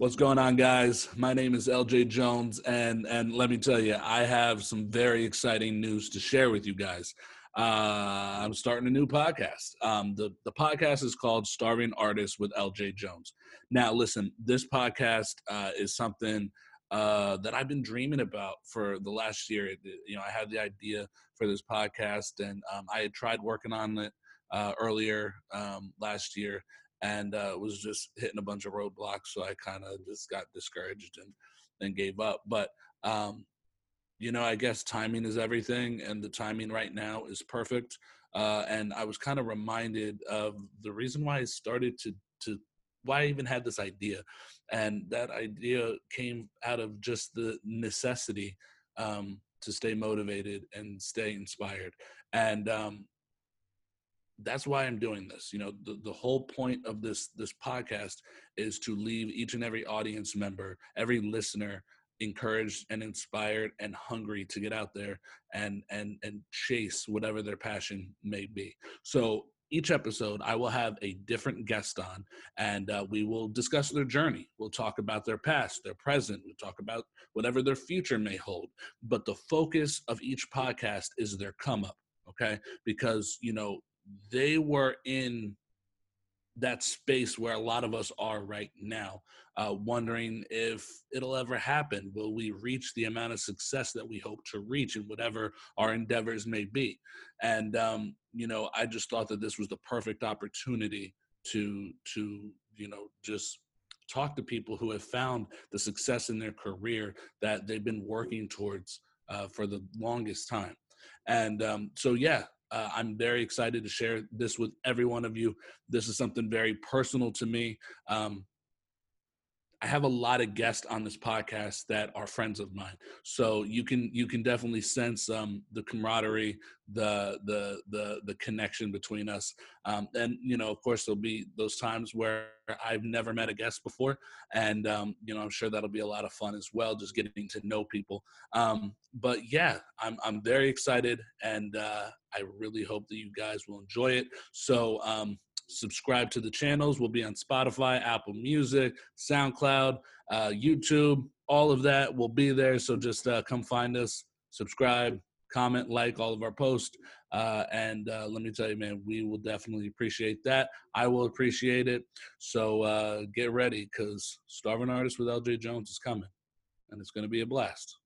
What's going on, guys? My name is LJ Jones, and and let me tell you, I have some very exciting news to share with you guys. Uh, I'm starting a new podcast. Um, the the podcast is called Starving Artists with LJ Jones. Now, listen, this podcast uh, is something uh, that I've been dreaming about for the last year. You know, I had the idea for this podcast, and um, I had tried working on it uh, earlier um, last year, and uh, was just hitting a bunch of roadblocks. So I kind of just got discouraged and and gave up. But um, you know, I guess timing is everything, and the timing right now is perfect. Uh, and I was kind of reminded of the reason why I started to to why I even had this idea, and that idea came out of just the necessity um, to stay motivated and stay inspired. And um, that's why I'm doing this. You know, the, the whole point of this this podcast is to leave each and every audience member, every listener encouraged and inspired and hungry to get out there and and and chase whatever their passion may be. So each episode i will have a different guest on and uh, we will discuss their journey we'll talk about their past their present we'll talk about whatever their future may hold but the focus of each podcast is their come up okay because you know they were in that space where a lot of us are right now, uh, wondering if it'll ever happen. Will we reach the amount of success that we hope to reach in whatever our endeavors may be? And um, you know, I just thought that this was the perfect opportunity to to you know just talk to people who have found the success in their career that they've been working towards uh, for the longest time. And um, so, yeah, uh, I'm very excited to share this with every one of you. This is something very personal to me. Um, I have a lot of guests on this podcast that are friends of mine, so you can you can definitely sense um, the camaraderie, the the the the connection between us, um, and you know, of course, there'll be those times where I've never met a guest before, and um, you know, I'm sure that'll be a lot of fun as well, just getting to know people. Um, but yeah, I'm I'm very excited, and uh, I really hope that you guys will enjoy it. So um, subscribe to the channels. We'll be on Spotify, Apple Music, SoundCloud, uh, YouTube. All of that will be there. So just uh, come find us, subscribe, comment, like all of our posts. Uh, and uh, let me tell you, man, we will definitely appreciate that. I will appreciate it. So uh, get ready because Starving Artist with LJ Jones is coming, and it's going to be a blast.